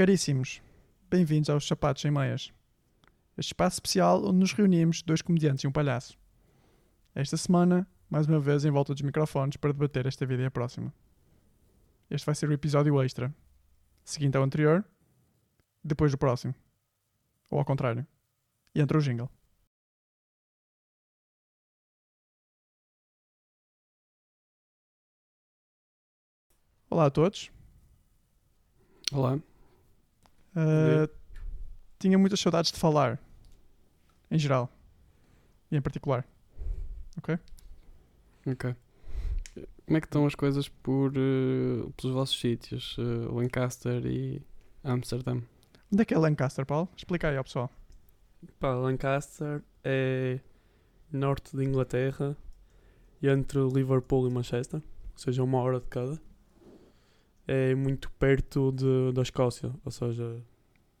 Caríssimos, bem-vindos aos Sapatos Sem Meias. Este espaço especial onde nos reunimos dois comediantes e um palhaço. Esta semana, mais uma vez em volta dos microfones para debater esta vida e a próxima. Este vai ser o episódio extra, seguinte ao anterior, depois do próximo. Ou ao contrário. E entra o jingle. Olá a todos. Olá. Uh, tinha muitas saudades de falar. Em geral. E em particular. Ok? Ok. Como é que estão as coisas por, eh, pelos vossos sítios? eh, Lancaster e Amsterdam? Onde é que é Lancaster, Paulo? Explica aí ao pessoal. Pá, Lancaster é norte de Inglaterra e entre Liverpool e Manchester, ou seja, uma hora de cada. É muito perto de, da Escócia, ou seja,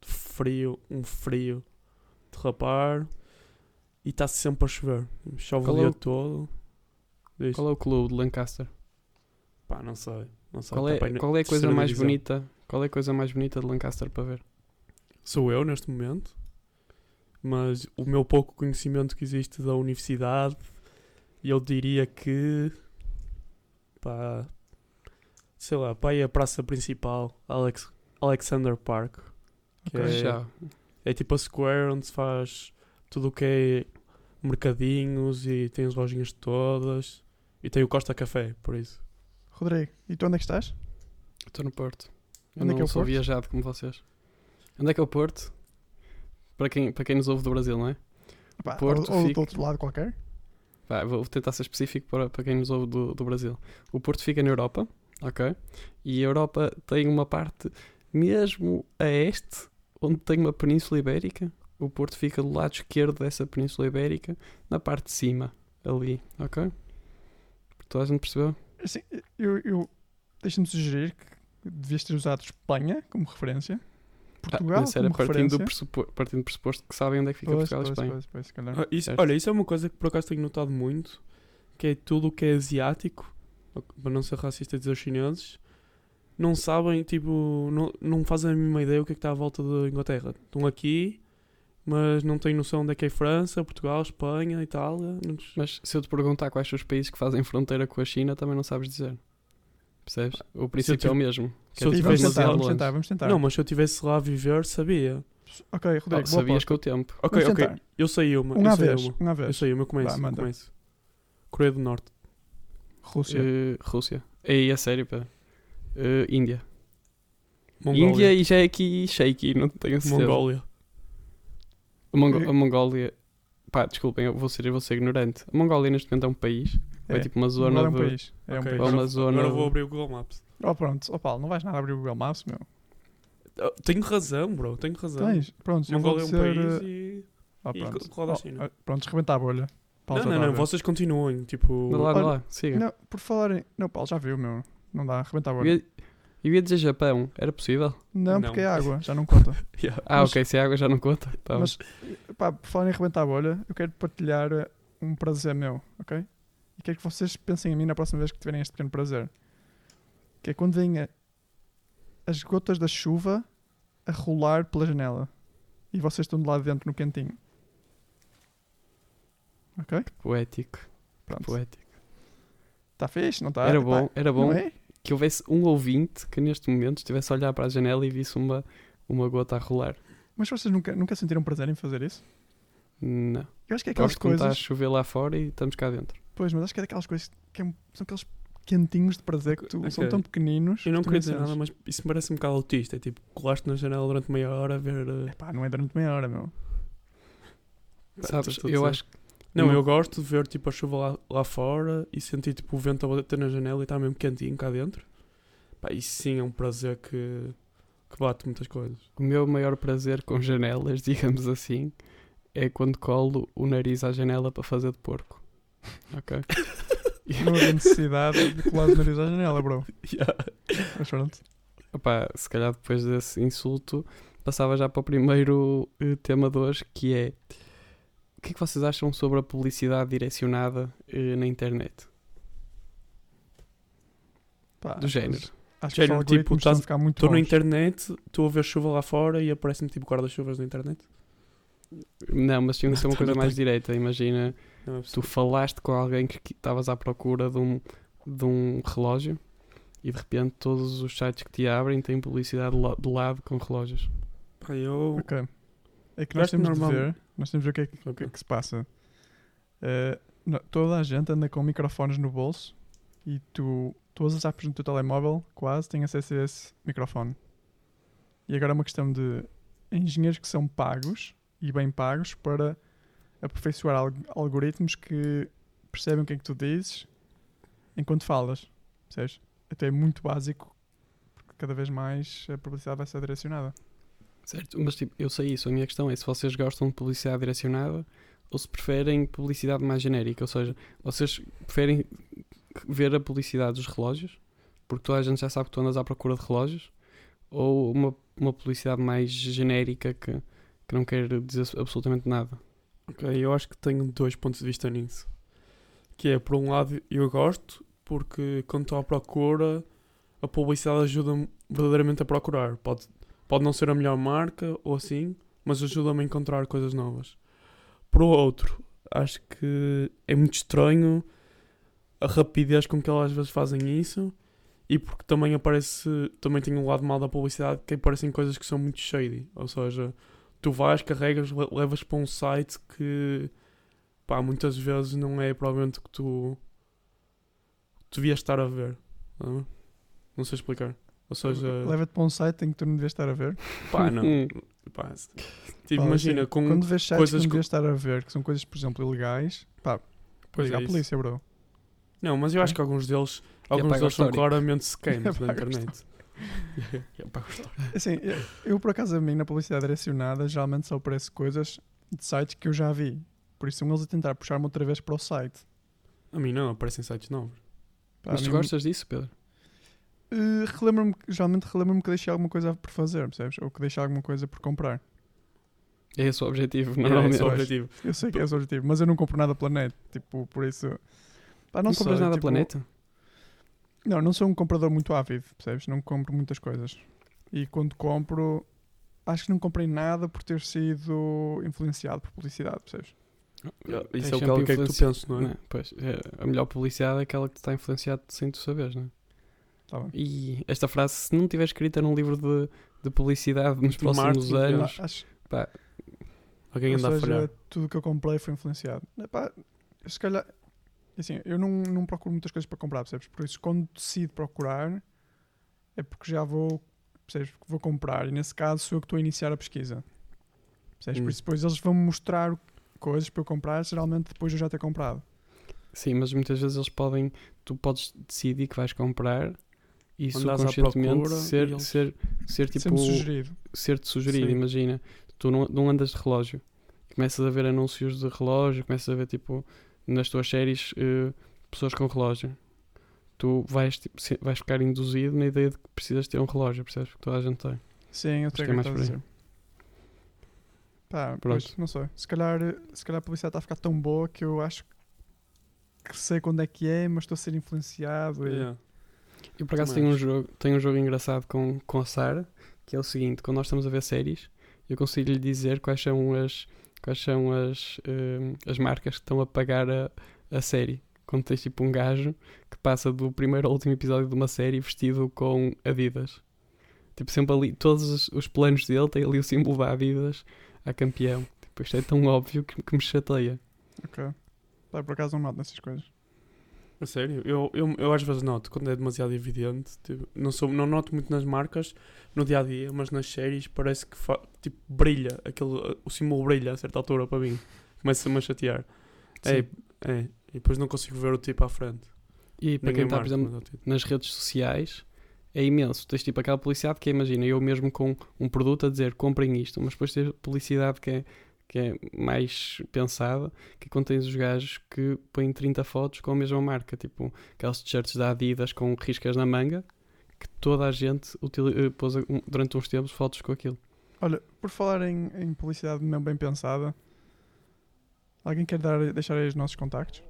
frio, um frio de rapar e está sempre a chover. Chove Qual o é dia o- todo. Diz. Qual é o clube de Lancaster? Pá, não sei. Não sei Qual tá é, na qual é a coisa mais divisão. bonita? Qual é a coisa mais bonita de Lancaster para ver? Sou eu neste momento, mas o meu pouco conhecimento que existe da universidade, eu diria que pá, sei lá, pá, é a praça principal, Alex, Alexander Park, que Ok. é, Já. é tipo a square onde se faz tudo o que é mercadinhos e tem as lojinhas todas e tem o Costa Café, por isso. Rodrigo, e tu onde é que estás? Estou no Porto. Eu Onde é não que é o sou Porto? viajado como vocês. Onde é que é o Porto? Para quem, para quem nos ouve do Brasil, não é? Pá, Porto ou, ou fica- do outro lado qualquer? Vá, vou tentar ser específico para, para quem nos ouve do, do Brasil. O Porto fica na Europa, ok? E a Europa tem uma parte mesmo a este, onde tem uma Península Ibérica. O Porto fica do lado esquerdo dessa Península Ibérica, na parte de cima, ali, ok? Toda a gente percebeu? Assim, eu, eu deixa-me sugerir que devias ter usado Espanha como referência. Portugal Ah, mas era como partindo do, referência. pressupo- partindo do pressuposto que sabem onde é que fica Pois, Portugal e Espanha. pois, pois. Ah, isso- olha, isso é uma coisa que por acaso tenho notado muito, que é tudo o que é asiático, para não ser racista dizer os chineses, não sabem, tipo, não, não fazem a mínima ideia o que é que está à volta da Inglaterra. Estão aqui, mas não têm noção onde é que é França, Portugal, Espanha, Itália. Mas se eu te perguntar quais são os países que fazem fronteira com a China, também não sabes dizer. Percebes? O princípio tive- é o mesmo. se eu é vamos tivesse tentar, demasiado vamos tentar, vamos tentar. Não, mas se eu estivesse lá a viver, sabia. Ok, Rodrigo, Oh, sabias com o tempo. Ok, Vamos ok, tentar. eu sei uma. Um eu sei vez, uma. um à Eu vez. sei uma, eu começo, Vá, eu começo. Coreia do Norte. Rússia. Eh, Rússia. Ei, a sério, pá. Eh, Índia. Mongólia. Índia e já é aqui shaky, não tenho a certeza. Mongólia. A, Mongo- a Mongólia. Pá, desculpem, eu vou ser, eu vou ser ignorante. A Mongólia neste momento é um país. É, tipo uma zona Agora é um de. país. É um país. Agora, uma zona- agora vou abrir o Google Maps. Oh, pronto. Oh, Paulo, não vais nada abrir o Google Maps, meu. Oh, Tenho razão, bro, tenho razão. Tens? Pronto, Mongólia é um país eh, e. oh, e pronto. roda a Oh, China. ah, pronto, rebenta a bolha. Paulo não, não, não, vocês continuem, tipo. Dá lá, Olha, lá, siga. Não, por falarem... Não, Paulo, já viu, meu. Não dá, rebenta a Eu bolha. ia, eu ia dizer Japão, era possível? Não, Não. porque é água, já não conta. Yeah. Ah, Mas- ok, se a água já não conta. Tá bom. Mas, pá, por falar em rebentar a bolha, eu quero partilhar eh, um prazer meu, ok? E quero que vocês pensem em mim na próxima vez que tiverem este pequeno prazer. Que é quando vêm a- as gotas da chuva a rolar pela janela. E vocês estão de lá dentro no quentinho. Ok? Poético, Pronto. poético. Está fixe, não está? Era bom, era bom é? que houvesse um ouvinte que neste momento estivesse a olhar para a janela e visse uma, uma gota a rolar. Mas vocês nunca, nunca sentiram prazer em fazer isso? Não. Eu acho que é aquelas Gosto quando está a coisas... chover lá fora e estamos cá dentro. Pois, mas acho que é daquelas coisas que é- são aqueles quentinhos de prazer que tu, são Ok. tão pequeninos. Eu não queria dizer nada, mas isso me parece um bocado autista. É tipo, colaste na janela durante meia hora a ver. eh, Pá, não é durante meia hora, meu. Sabes, eu acho que Não, Não. eu gosto de ver tipo a chuva lá, lá fora e sentir tipo o vento a bater na janela e estar mesmo quentinho cá dentro. Pá, isso sim é um prazer que, que bate muitas coisas. o meu maior prazer com janelas, digamos assim, é quando colo o nariz à janela para fazer de porco. Ok? Não havia necessidade de colar o nariz à janela, bro. Mas pronto. Opá, se calhar depois desse insulto passava já para o primeiro eh, tema de hoje que é o que é que vocês acham sobre a publicidade direcionada eh, na internet? Pá, Do género. Acho que Género, tipo, estás- ficar muito Estou na internet, estou a ver chuva lá fora e aparece-me tipo guarda-chuvas na internet. Não, mas tinha que ser uma coisa mais direita. Imagina, é tu falaste com alguém que estavas à procura de um, de um relógio e de repente todos os sites que te abrem têm publicidade de lado com relógios. Pá, eu. Ok. É que nós temos de normal- ver, nós temos ver o que é que, o que, Ok. é que se passa. Eh, no- toda a gente anda com microfones no bolso e tu, todas as apps no teu telemóvel quase têm acesso a esse microfone. E agora é uma questão de engenheiros que são pagos e bem pagos para aperfeiçoar alg- algoritmos que percebem o que é que tu dizes enquanto falas. Percebes? Até é muito básico porque cada vez mais a publicidade vai ser direcionada. Certo, mas tipo, eu sei isso. A minha questão é se vocês gostam de publicidade direcionada ou se preferem publicidade mais genérica. Ou seja, vocês preferem ver a publicidade dos relógios, porque toda a gente já sabe que tu andas à procura de relógios, ou uma, uma publicidade mais genérica que, que não quer dizer absolutamente nada. Ok, eu acho que tenho dois pontos de vista nisso. Que é, por um lado, eu gosto, porque quando estou à procura, a publicidade ajuda-me verdadeiramente a procurar. Pode, pode não ser a melhor marca ou assim, mas ajuda-me a encontrar coisas novas. Por outro, acho que é muito estranho a rapidez com que elas às vezes fazem isso e porque também aparece, também tem um lado mal da publicidade que aparecem coisas que são muito shady. Ou seja, tu vais, carregas, le- levas para um site que pá, muitas vezes não é provavelmente o que tu, devias estar a ver. Não, é? não sei explicar. Ou seja, Leva-te para um site em que tu não devias estar a ver. pá, não. Hum. Pá, tipo, Pá, imagina, assim, com. Quando vês sites coisas que não devias estar a ver, que são coisas, por exemplo, ilegais, pá, Pois liga é à isso. polícia, bro. Não, mas eu acho que alguns deles, alguns deles são claramente scams da internet. Assim, eu, eu, por acaso a mim na publicidade direcionada geralmente só aparece coisas de sites que eu já vi. Por isso são eles a tentar puxar-me outra vez para o site. A mim não, aparecem sites novos. Pá, Mas a tu mim- gostas disso, Pedro? Eh, relembro-me, geralmente relembro-me que deixei alguma coisa por fazer, percebes? Ou que deixei alguma coisa por comprar. É esse o objetivo, Não, normalmente. esse é o Pois. objetivo. Eu sei que é esse o objetivo, mas eu não compro nada pela net. Tipo, por isso. Pá, não não, compras nada tipo, planeta? Não, não sou um comprador muito ávido, percebes? Não compro muitas coisas. E quando compro, acho que não comprei nada por ter sido influenciado por publicidade, percebes? Tens Isso é o que, sempre é que tu pensas, não é? Não é? Pois, é, a melhor publicidade é aquela que te está influenciado sem tu saberes, não é? Tá bem. E esta frase, se não tiver escrita num livro de, de publicidade nos De próximos marketing, anos, acho, pá, Alguém ou anda a seja, falhar. tudo que eu comprei foi influenciado. Epá, se calhar, assim, eu não, não procuro muitas coisas para comprar, percebes? Por isso, quando decido procurar, é porque já vou, percebes? Porque vou comprar. E nesse caso, sou eu que estou a iniciar a pesquisa. Percebes? Hum. Por isso, depois eles vão me mostrar coisas para eu comprar, geralmente depois de eu já ter comprado. sim, mas muitas vezes eles podem, tu podes decidir que vais comprar e à subconscientemente procura ser, e eles- ser, ser tipo Sempre sugerido. ser-te sugerido. Sim. Imagina, tu não, não andas de relógio, começas a ver anúncios de relógio, começas a ver tipo nas tuas séries eh, pessoas com relógio. Tu vais, tipo, se- vais ficar induzido na ideia de que precisas ter um relógio, percebes? Porque toda a gente tem. Sim, eu Acho sei o que é que mais por aí. Pá, pois, não sei. Se calhar, se calhar a publicidade está a ficar tão boa que eu acho que sei quando é que é, mas estou a ser influenciado. E... Yeah. E por acaso tenho um, jogo, tenho um jogo engraçado com, com a Sara, que é o seguinte, quando nós estamos a ver séries, eu consigo lhe dizer quais são as, quais são as, eh, as marcas que estão a pagar a, a série. Quando tens tipo um gajo que passa do primeiro ao último episódio de uma série vestido com Adidas. Tipo, sempre ali, todos os, os planos dele têm ali o símbolo da Adidas a campeão. Tipo, isto é tão óbvio que, que me chateia. Ok. Pá, por acaso não noto nessas coisas. A sério? Eu, eu, eu às vezes noto quando é demasiado evidente. Tipo, não, sou, não noto muito nas marcas no dia a dia, mas nas séries parece que tipo, brilha. Aquele, o símbolo brilha a certa altura para mim. Começa-me a chatear. É, é. E depois não consigo ver o tipo à frente. E para Ninguém quem está, por exemplo, é tipo. nas redes sociais é imenso. Tens tipo aquela publicidade que é, imagina, eu mesmo com um produto a dizer comprem isto, mas depois tens publicidade que é, que é mais pensada, que tens os gajos que põem 30 fotos com a mesma marca, tipo aqueles t-shirts da Adidas com riscas na manga, que toda a gente utili- eh, pôs durante uns tempos fotos com aquilo. Olha, por falar em, em publicidade não bem pensada, alguém quer dar, deixar aí os nossos contactos?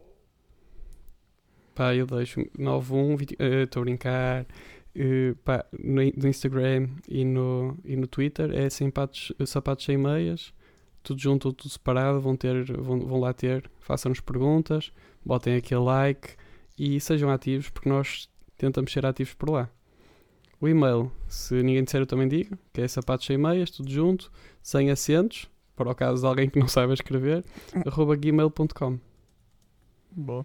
Pá, eu deixo 91, 20 eh, estou a brincar, eh, pá, no, no Instagram e no, e no Twitter é sapatos, sapatos sem meias, tudo junto ou tudo separado. Vão, ter, vão, vão lá ter, façam-nos perguntas, botem aquele like e sejam ativos porque nós tentamos ser ativos por lá. O e-mail, se ninguém disser, eu também digo, que é sapatos sem meias, tudo junto, sem acentos, para o caso de alguém que não saiba escrever, arroba gmail.com. Boa.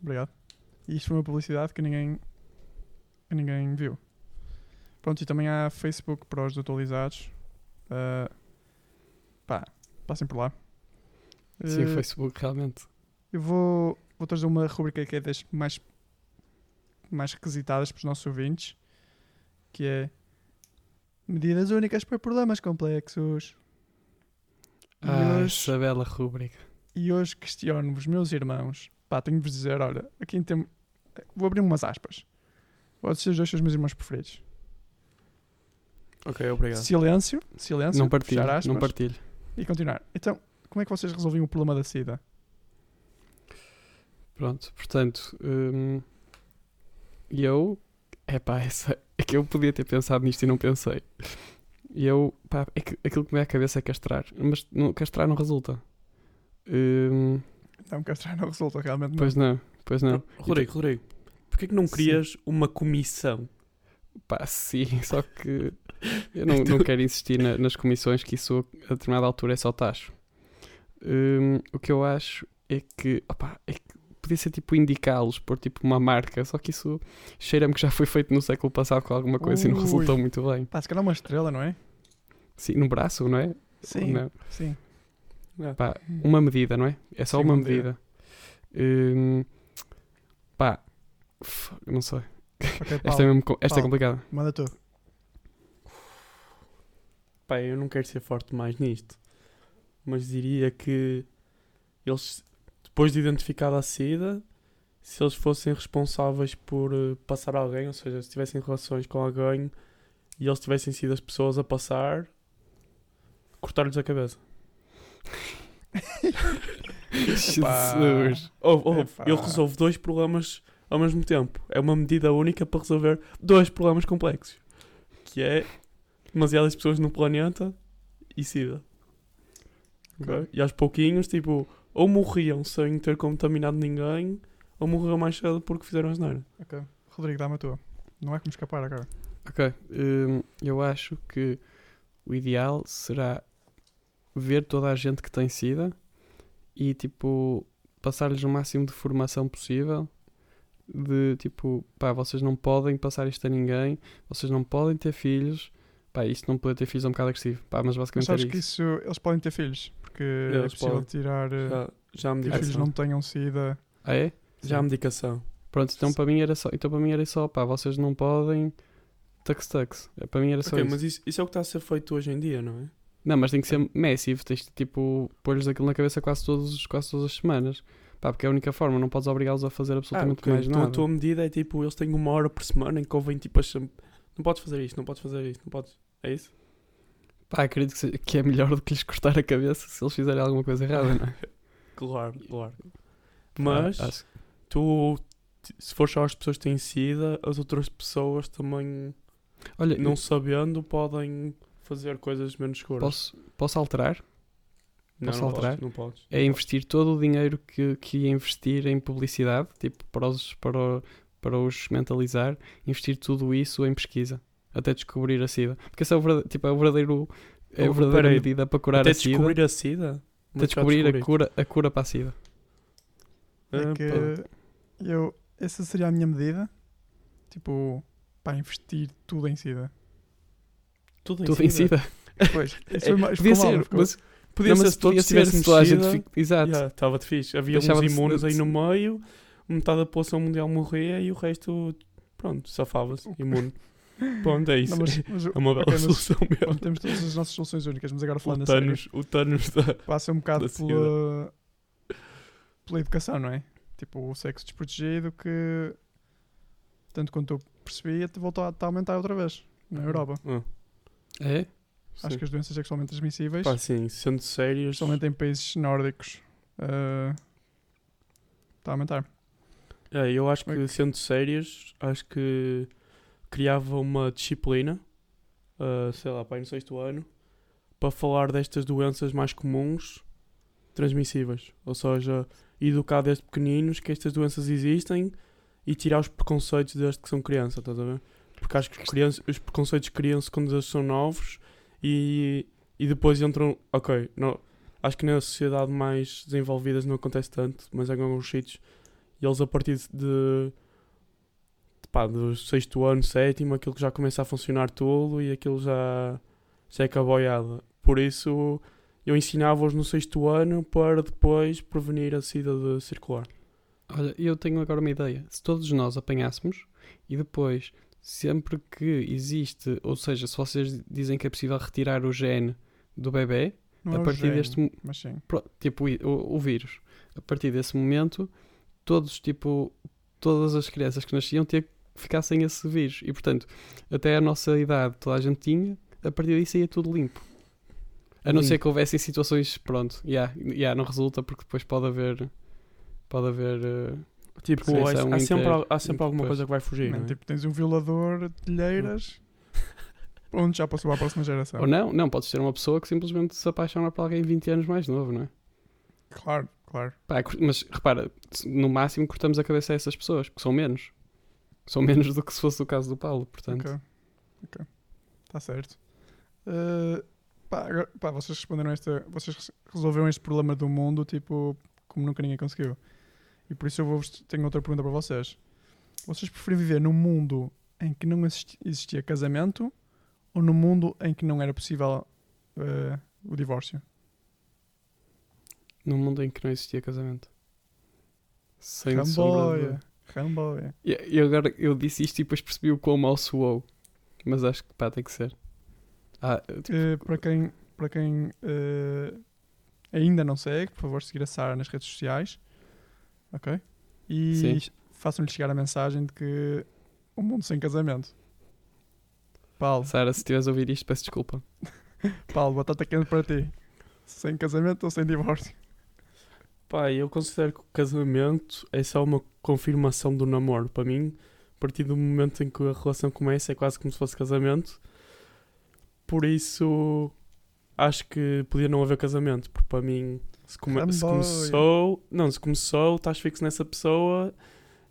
Obrigado. E isto foi uma publicidade que ninguém, que ninguém viu. Pronto, e também há Facebook para os atualizados. Ah, pá, passem por lá. Sim, o Eh, Facebook, realmente. Eu vou, vou trazer uma rubrica que é das mais, mais requisitadas para os nossos ouvintes, que é medidas únicas para problemas complexos. Ah, hoje- essa bela rúbrica. E hoje questiono-vos, meus irmãos. Pá, tenho de vos dizer, olha, aqui tem... Vou abrir umas aspas. Vocês dois são os meus irmãos preferidos. Ok, obrigado. Silêncio, silêncio, Não partilho, não partilho. E continuar. Então, como é que vocês resolviam o problema da SIDA? Pronto, portanto, hum, eu, é pá, essa, é que eu podia ter pensado nisto e não pensei. E eu, pá, é que aquilo que me é à cabeça é castrar, mas não, castrar não resulta. Hum, Não, castrar não resulta realmente. não. pois não, pois não. Rodrigo, Rodrigo, porquê que não crias uma comissão? Pá, sim, só que eu não, não quero insistir na- nas comissões que isso a determinada altura é só tacho. Hum, o que eu acho é que, opá, é que podia ser tipo indicá-los, pôr tipo uma marca, só que isso cheira-me que já foi feito no século passado com alguma coisa e não Ui. resultou muito bem. Pá, se calhar uma estrela, não é? Sim, no braço, não é? Sim, Não. sim. Pá, uma medida, não é? É só Sim, uma medida. medida. Hum, pá, não sei. Ok, Esta, é, mesmo, esta é Paulo. complicada. manda tu. Pá, eu não quero ser forte mais nisto, mas diria que eles, depois de identificada a SIDA, se eles fossem responsáveis por eh, passar alguém, ou seja, se tivessem relações com alguém e eles tivessem sido as pessoas a passar, cortar-lhes a cabeça. Jesus. Ou, ou, Epá. ele resolve dois problemas ao mesmo tempo. É uma medida única para resolver dois problemas complexos. Que é demasiadas pessoas no planeta e SIDA. Ok? E aos pouquinhos, tipo, ou morriam sem ter contaminado ninguém, ou morriam mais cedo porque fizeram asneira. Ok. Rodrigo, dá-me a tua. Não é como escapar agora. Ok, hum, eu acho que o ideal será ver toda a gente que tem SIDA e tipo passar-lhes o máximo de formação possível de tipo, pá, vocês não podem passar isto a ninguém, vocês não podem ter filhos, pá, isto não poder ter filhos é um bocado agressivo, pá, mas Mas basicamente sabes era que isso. isso, eles podem ter filhos, porque é Eles possível podem. tirar eh, Já, já os filhos medicação. não tenham SIDA. Ah é? Já há medicação. Pronto, então para mim era só, então para mim era só, pá, vocês não podem tux tux, para mim era só Ok, isso. mas isso, isso é o que está a ser feito hoje em dia, não é? Não, mas tem que ser massive, tens de tipo pôr-lhes aquilo na cabeça quase, todos, quase todas as semanas. Pá, porque é a única forma, não podes obrigá-los a fazer absolutamente ok. mais Então nada. a tua medida é tipo, eles têm uma hora por semana em que ouvem tipo as... Não podes fazer isto, não podes fazer isto, não podes... É isso? Pá, acredito que, seja- que é melhor do que lhes cortar a cabeça se eles fizerem alguma coisa errada, não é? Claro, claro. Mas acho- tu, t- se for só as pessoas que têm SIDA, as outras pessoas também, olha, não sabendo, podem fazer coisas menos seguras. posso, posso alterar? não, posso não alterar? Podes, não podes. É investir todo o dinheiro que, que ia investir em publicidade, tipo, para os, para, o- para os mentalizar, investir tudo isso em pesquisa, até descobrir a SIDA. Porque esse é o verdadeiro, tipo, é o verdadeiro, é a verdadeira peraí. medida para curar Até a SIDA. descobrir a SIDA? Até descobrir a cura, a cura para a SIDA. É que eu, essa seria a minha medida. Tipo, para investir tudo em SIDA. Tudo em Tudo em SIDA. SIDA. Pois, isso foi, ma- Podia mal, ser, ficou? mas Podia não, ser mas se todos tivéssemos toda a gente SIDA. Exato. Estava de fixe. Havia Deixava uns de- imunes aí de- no meio, metade da população mundial morria e o resto, pronto, safava-se. Imune. Pronto, é isso. Não, mas- mas o- É uma bela mas- solução mesmo. Temos todas as nossas soluções únicas, mas agora falando O sério, o Thanos da. passa um bocado pela, pela educação, não é? Tipo, o sexo desprotegido que, tanto quanto eu percebi, voltou a, está a aumentar outra vez na Europa. Ah, É? Acho sim. que as doenças sexualmente transmissíveis, Pá, sim, sendo sérios. especialmente em países nórdicos, eh, está a aumentar. É, eu acho que, Ok. sendo sérios, acho que criava uma disciplina, ah, sei lá, pai, no sexto ano, para falar destas doenças mais comuns transmissíveis. Ou seja, educar desde pequeninos que estas doenças existem e tirar os preconceitos desde que são crianças, estás a ver? Porque acho que os, crianças, os preconceitos criam-se quando eles são novos e, e depois entram. Ok, não, acho que na sociedade mais desenvolvidas não acontece tanto, mas em alguns sítios, eles a partir de. Pá, do sexto ano, sétimo, aquilo que já começa a funcionar tudo e aquilo já, já é caboiada. Por isso eu ensinava-os no sexto ano para depois prevenir a saída de circular. Olha, eu tenho agora uma ideia. Se todos nós apanhássemos e depois, sempre que existe, ou seja, se vocês dizem que é possível retirar o gene do bebê, Não a é o partir gene, deste mo- Mas sim. pro- tipo o, o- o vírus, a partir desse momento, todos, tipo, todas as crianças que nasciam tinham que ficar sem esse vírus. E portanto, até a nossa idade, toda a gente tinha, a partir disso ia tudo limpo. A não ser Limpo. que houvessem situações, pronto, yeah, yeah, não resulta porque depois pode haver. Pode haver. eh, Tipo, há, sempre, inter- al- há sempre alguma depois. coisa que vai fugir. Man, não é? tipo, tens um violador de ilheiras. Onde já passou à próxima geração. Ou não, não, podes ser uma pessoa que simplesmente se apaixona por alguém 20 anos mais novo, não é? Claro, claro. Pá, mas repara, se- no máximo cortamos a cabeça a essas pessoas, que são menos. São menos do que se fosse o caso do Paulo, portanto. Ok. Ok. Está certo. Uh, pá, agora- pá, vocês responderam esta. Vocês res- resolveram este problema do mundo, tipo, como nunca ninguém conseguiu. E por isso eu vou tenho outra pergunta para vocês. Vocês preferem viver num mundo em que não existi- existia casamento ou num mundo em que não era possível uh, o divórcio? Num mundo em que não existia casamento. Sem sombra de Dúvida. Ramboia. E e agora eu disse isto e depois percebi o quão mal soou. Mas acho que pá, tem que ser. Ah, tipo, Uh, para quem, para quem uh, ainda não segue, por favor, seguir a Sara nas redes sociais. Ok? E Sim. façam-lhe chegar a mensagem de que um mundo sem casamento. Paulo, Sara, se estiveres a ouvir isto, peço desculpa. Paulo, batata quente para ti. Sem casamento ou sem divórcio? Pá, eu considero que o casamento é só uma confirmação do namoro. Para mim, a partir do momento em que a relação começa, é quase como se fosse casamento. Por isso, acho que podia não haver casamento. Porque para mim, se, come- se começou, não, se começou, estás fixo nessa pessoa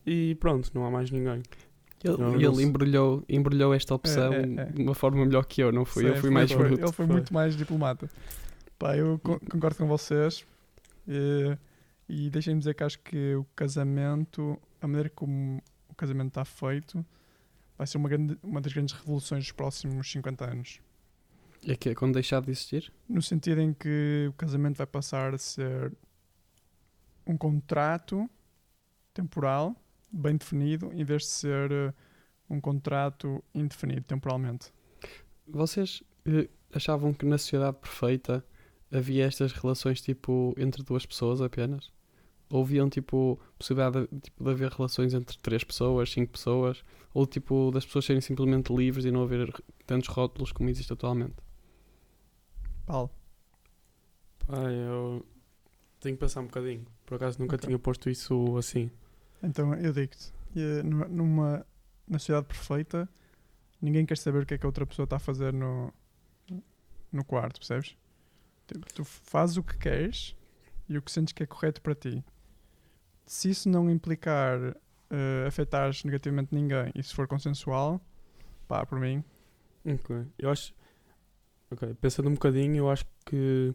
e pronto, não há mais ninguém. Ele, Não, ele não embrulhou, embrulhou esta opção É, é, é. de uma forma melhor que eu, não fui? eu Sim, fui foi- mais foi- bruto. Ele foi, foi. muito mais diplomata. Pá, eu co- concordo com vocês. E deixem-me dizer que acho que o casamento, a maneira como o casamento está feito, vai ser uma, grande, uma das grandes revoluções dos próximos 50 anos. É que é quando deixar de existir? No sentido em que o casamento vai passar a ser um contrato temporal, bem definido, em vez de ser eh, um contrato indefinido temporalmente. Vocês eh, achavam que na sociedade perfeita havia estas relações tipo entre duas pessoas apenas? Ou haviam tipo possibilidade de, tipo, de haver relações entre três pessoas, cinco pessoas? Ou tipo das pessoas serem simplesmente livres e não haver tantos rótulos como existe atualmente? Paulo, Pá, eu tenho que pensar um bocadinho. Por acaso nunca Ok. tinha posto isso assim. então eu digo-te, eh, numa, numa na sociedade perfeita, ninguém quer saber o que é que a outra pessoa está a fazer no, no quarto, percebes? Tipo, tu fazes o que queres e o que sentes que é correto para ti. Se isso não implicar uh, afetares negativamente ninguém e se for consensual, pá, por mim, Ok. Eu acho. Ok, pensando um bocadinho, eu acho que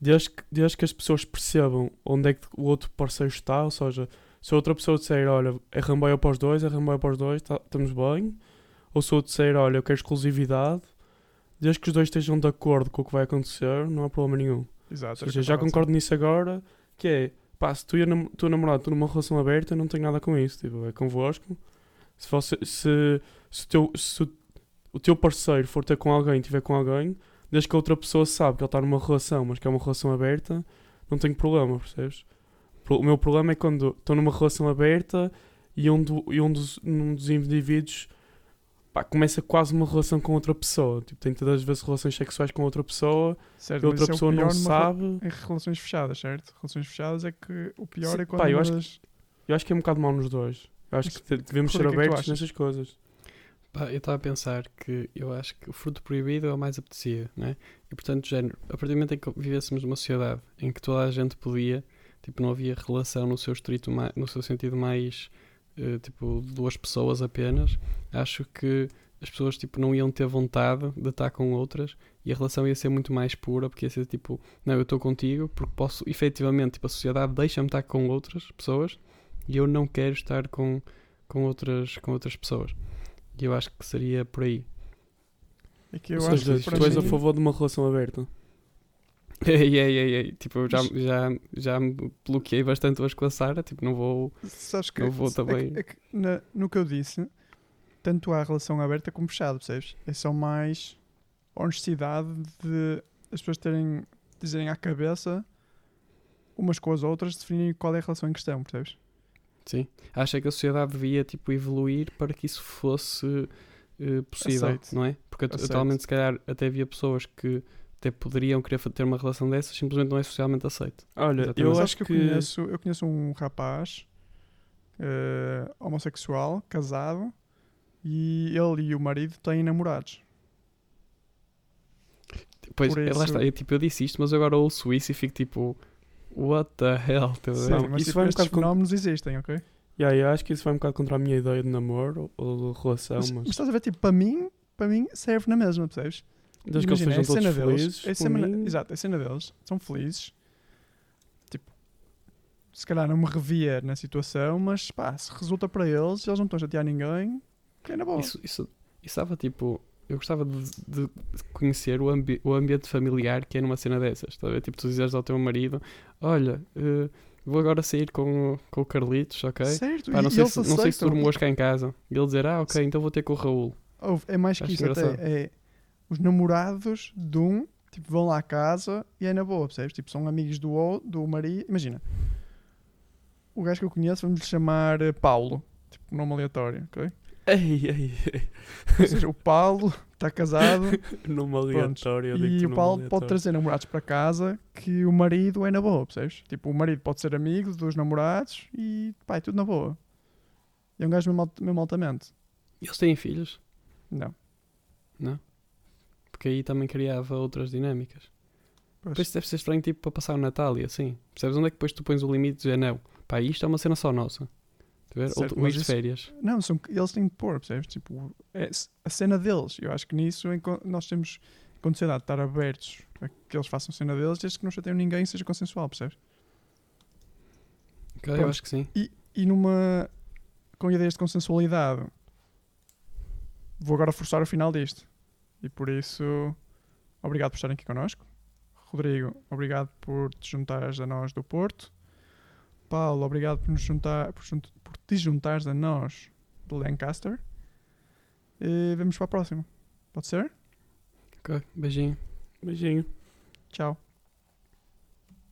desde, que desde que as pessoas percebam onde é que o outro parceiro está, ou seja, se a outra pessoa disser, olha, é ramboia para os dois, é ramboia para os dois, tá- estamos bem, ou se outro disser, olha, eu quero exclusividade, desde que os dois estejam de acordo com o que vai acontecer, não há problema nenhum. exato. Ou que seja, já concordo nisso agora, que é, pá, se tu e a nam- tua namorada estão numa relação aberta, não tenho nada com isso, tipo, é convosco. Se, você, se, se, o teu, se o, teu parceiro for ter com alguém, tiver com alguém, desde que a outra pessoa sabe que ele está numa relação, mas que é uma relação aberta, não tenho problema, percebes? O meu problema é quando estou numa relação aberta e um, do, e um, dos, um dos indivíduos pá, começa quase uma relação com outra pessoa. Tipo, tem todas as vezes relações sexuais com outra pessoa Certo, e mas outra é pessoa não numa rela- sabe. Em relações fechadas, certo? Relações fechadas é que o pior Sim, é quando pá, eu uma acho das- Eu acho que é um bocado mau nos dois. Eu acho Mas que devemos ser que é que abertos achas? nessas coisas. Pá, eu estava a pensar que eu acho que o fruto proibido é o mais apetecido, né? E portanto, género, a partir do momento em que vivêssemos numa sociedade em que toda a gente podia, tipo, não havia relação no seu estrito, no seu sentido mais, tipo, duas pessoas apenas, acho que as pessoas, tipo, não iam ter vontade de estar com outras e a relação ia ser muito mais pura, porque ia ser tipo, não, eu estou contigo porque posso, efetivamente, tipo, a sociedade deixa-me estar com outras pessoas e eu não quero estar com, com, outras, com outras pessoas. E eu acho que seria por aí. É que eu Ou acho seja, que tu és a favor de uma relação aberta. Ei, ei, ei, ei. Tipo, eu já, Mas- já, já me bloqueei bastante hoje com a Sara. Tipo, não vou. Sabes que, Eu vou é que- também. é que na- no que eu disse, tanto há relação aberta como fechada, percebes? É só mais honestidade de as pessoas terem, dizerem à cabeça umas com as outras, definirem qual é a relação em questão, percebes? Sim. Acho é que a sociedade devia, tipo, evoluir para que isso fosse eh, possível, Aceito. não é? Porque Aceito. atualmente, se calhar, até havia pessoas que até poderiam querer ter uma relação dessas, simplesmente não é socialmente aceito. Olha, Exatamente. eu acho que. eu conheço, eu conheço um rapaz eh, homossexual, casado, e ele e o marido têm namorados. Pois, Por é, lá isso- está. Eu, tipo, eu disse isto, mas eu agora ouço isso e fico tipo, what the hell? Ver? Sim, Não, mas isso tipo, vai um estes com- fenómenos existem, ok? Yeah, eu acho que isso vai um bocado contra a minha ideia de namoro ou de relação, Mas, mas. mas estás a ver, tipo, para mim, para mim serve na mesma, percebes? Desde que eles sejam é todos cena deles, felizes. é por cena- mim, Exato, é cena deles, são felizes. Tipo, se calhar não me revia na situação, mas pá, se resulta para eles, eles não estão a chatear ninguém, é na boa. Isso, isso, isso estava tipo. Eu gostava de, de conhecer o, ambi o ambiente familiar que é numa cena dessas. Estás a ver? Tipo, tu dizes ao teu marido: Olha, eh, vou agora sair com, o- com o Carlitos, ok? Certo, Pá, não, sei se, não sei se hoje cá em casa. E ele dizer: Ah, ok, então vou ter com o Raul. Ouve, é mais que Acho isso até. É os namorados de um, tipo, vão lá à casa e é na boa, percebes? Tipo, são amigos do, do marido. Imagina, o gajo que eu conheço, vamos lhe chamar eh, Paulo, tipo, nome aleatório, ok? Ei, ei, ei. Ou seja, o Paulo está casado Numa aleatória. eu e o Paulo pode aleatória. trazer namorados para casa que o marido é na boa, percebes? Tipo, o marido pode ser amigo dos namorados e pá, é tudo na boa. E é um gajo mesmo, mesmo altamente. E eles têm filhos, Não. não? Porque aí também criava outras dinâmicas. Pois. Depois deve ser estranho, tipo, para passar o Natal e assim. Percebes onde é que depois tu pões o limite e dizes: Não, pá, isto é uma cena só nossa. Certo, Ou, de férias. Não, são, eles têm que pôr, percebes? Tipo, é a cena deles. Eu acho que nisso nós temos, sociedade, de estar abertos a que eles façam cena deles, desde que não chateiam ninguém e seja consensual, percebes? Ok, eu Pronto. acho que sim. E, e numa. com ideias de consensualidade, vou agora forçar o final disto. E por isso, obrigado por estarem aqui connosco. Rodrigo, obrigado por te juntares a nós do Porto. Paulo, obrigado por, nos juntar, por, junt- por te juntares a nós do Lancaster. E vamos para a próxima. Pode ser? Ok, beijinho. Beijinho. Tchau.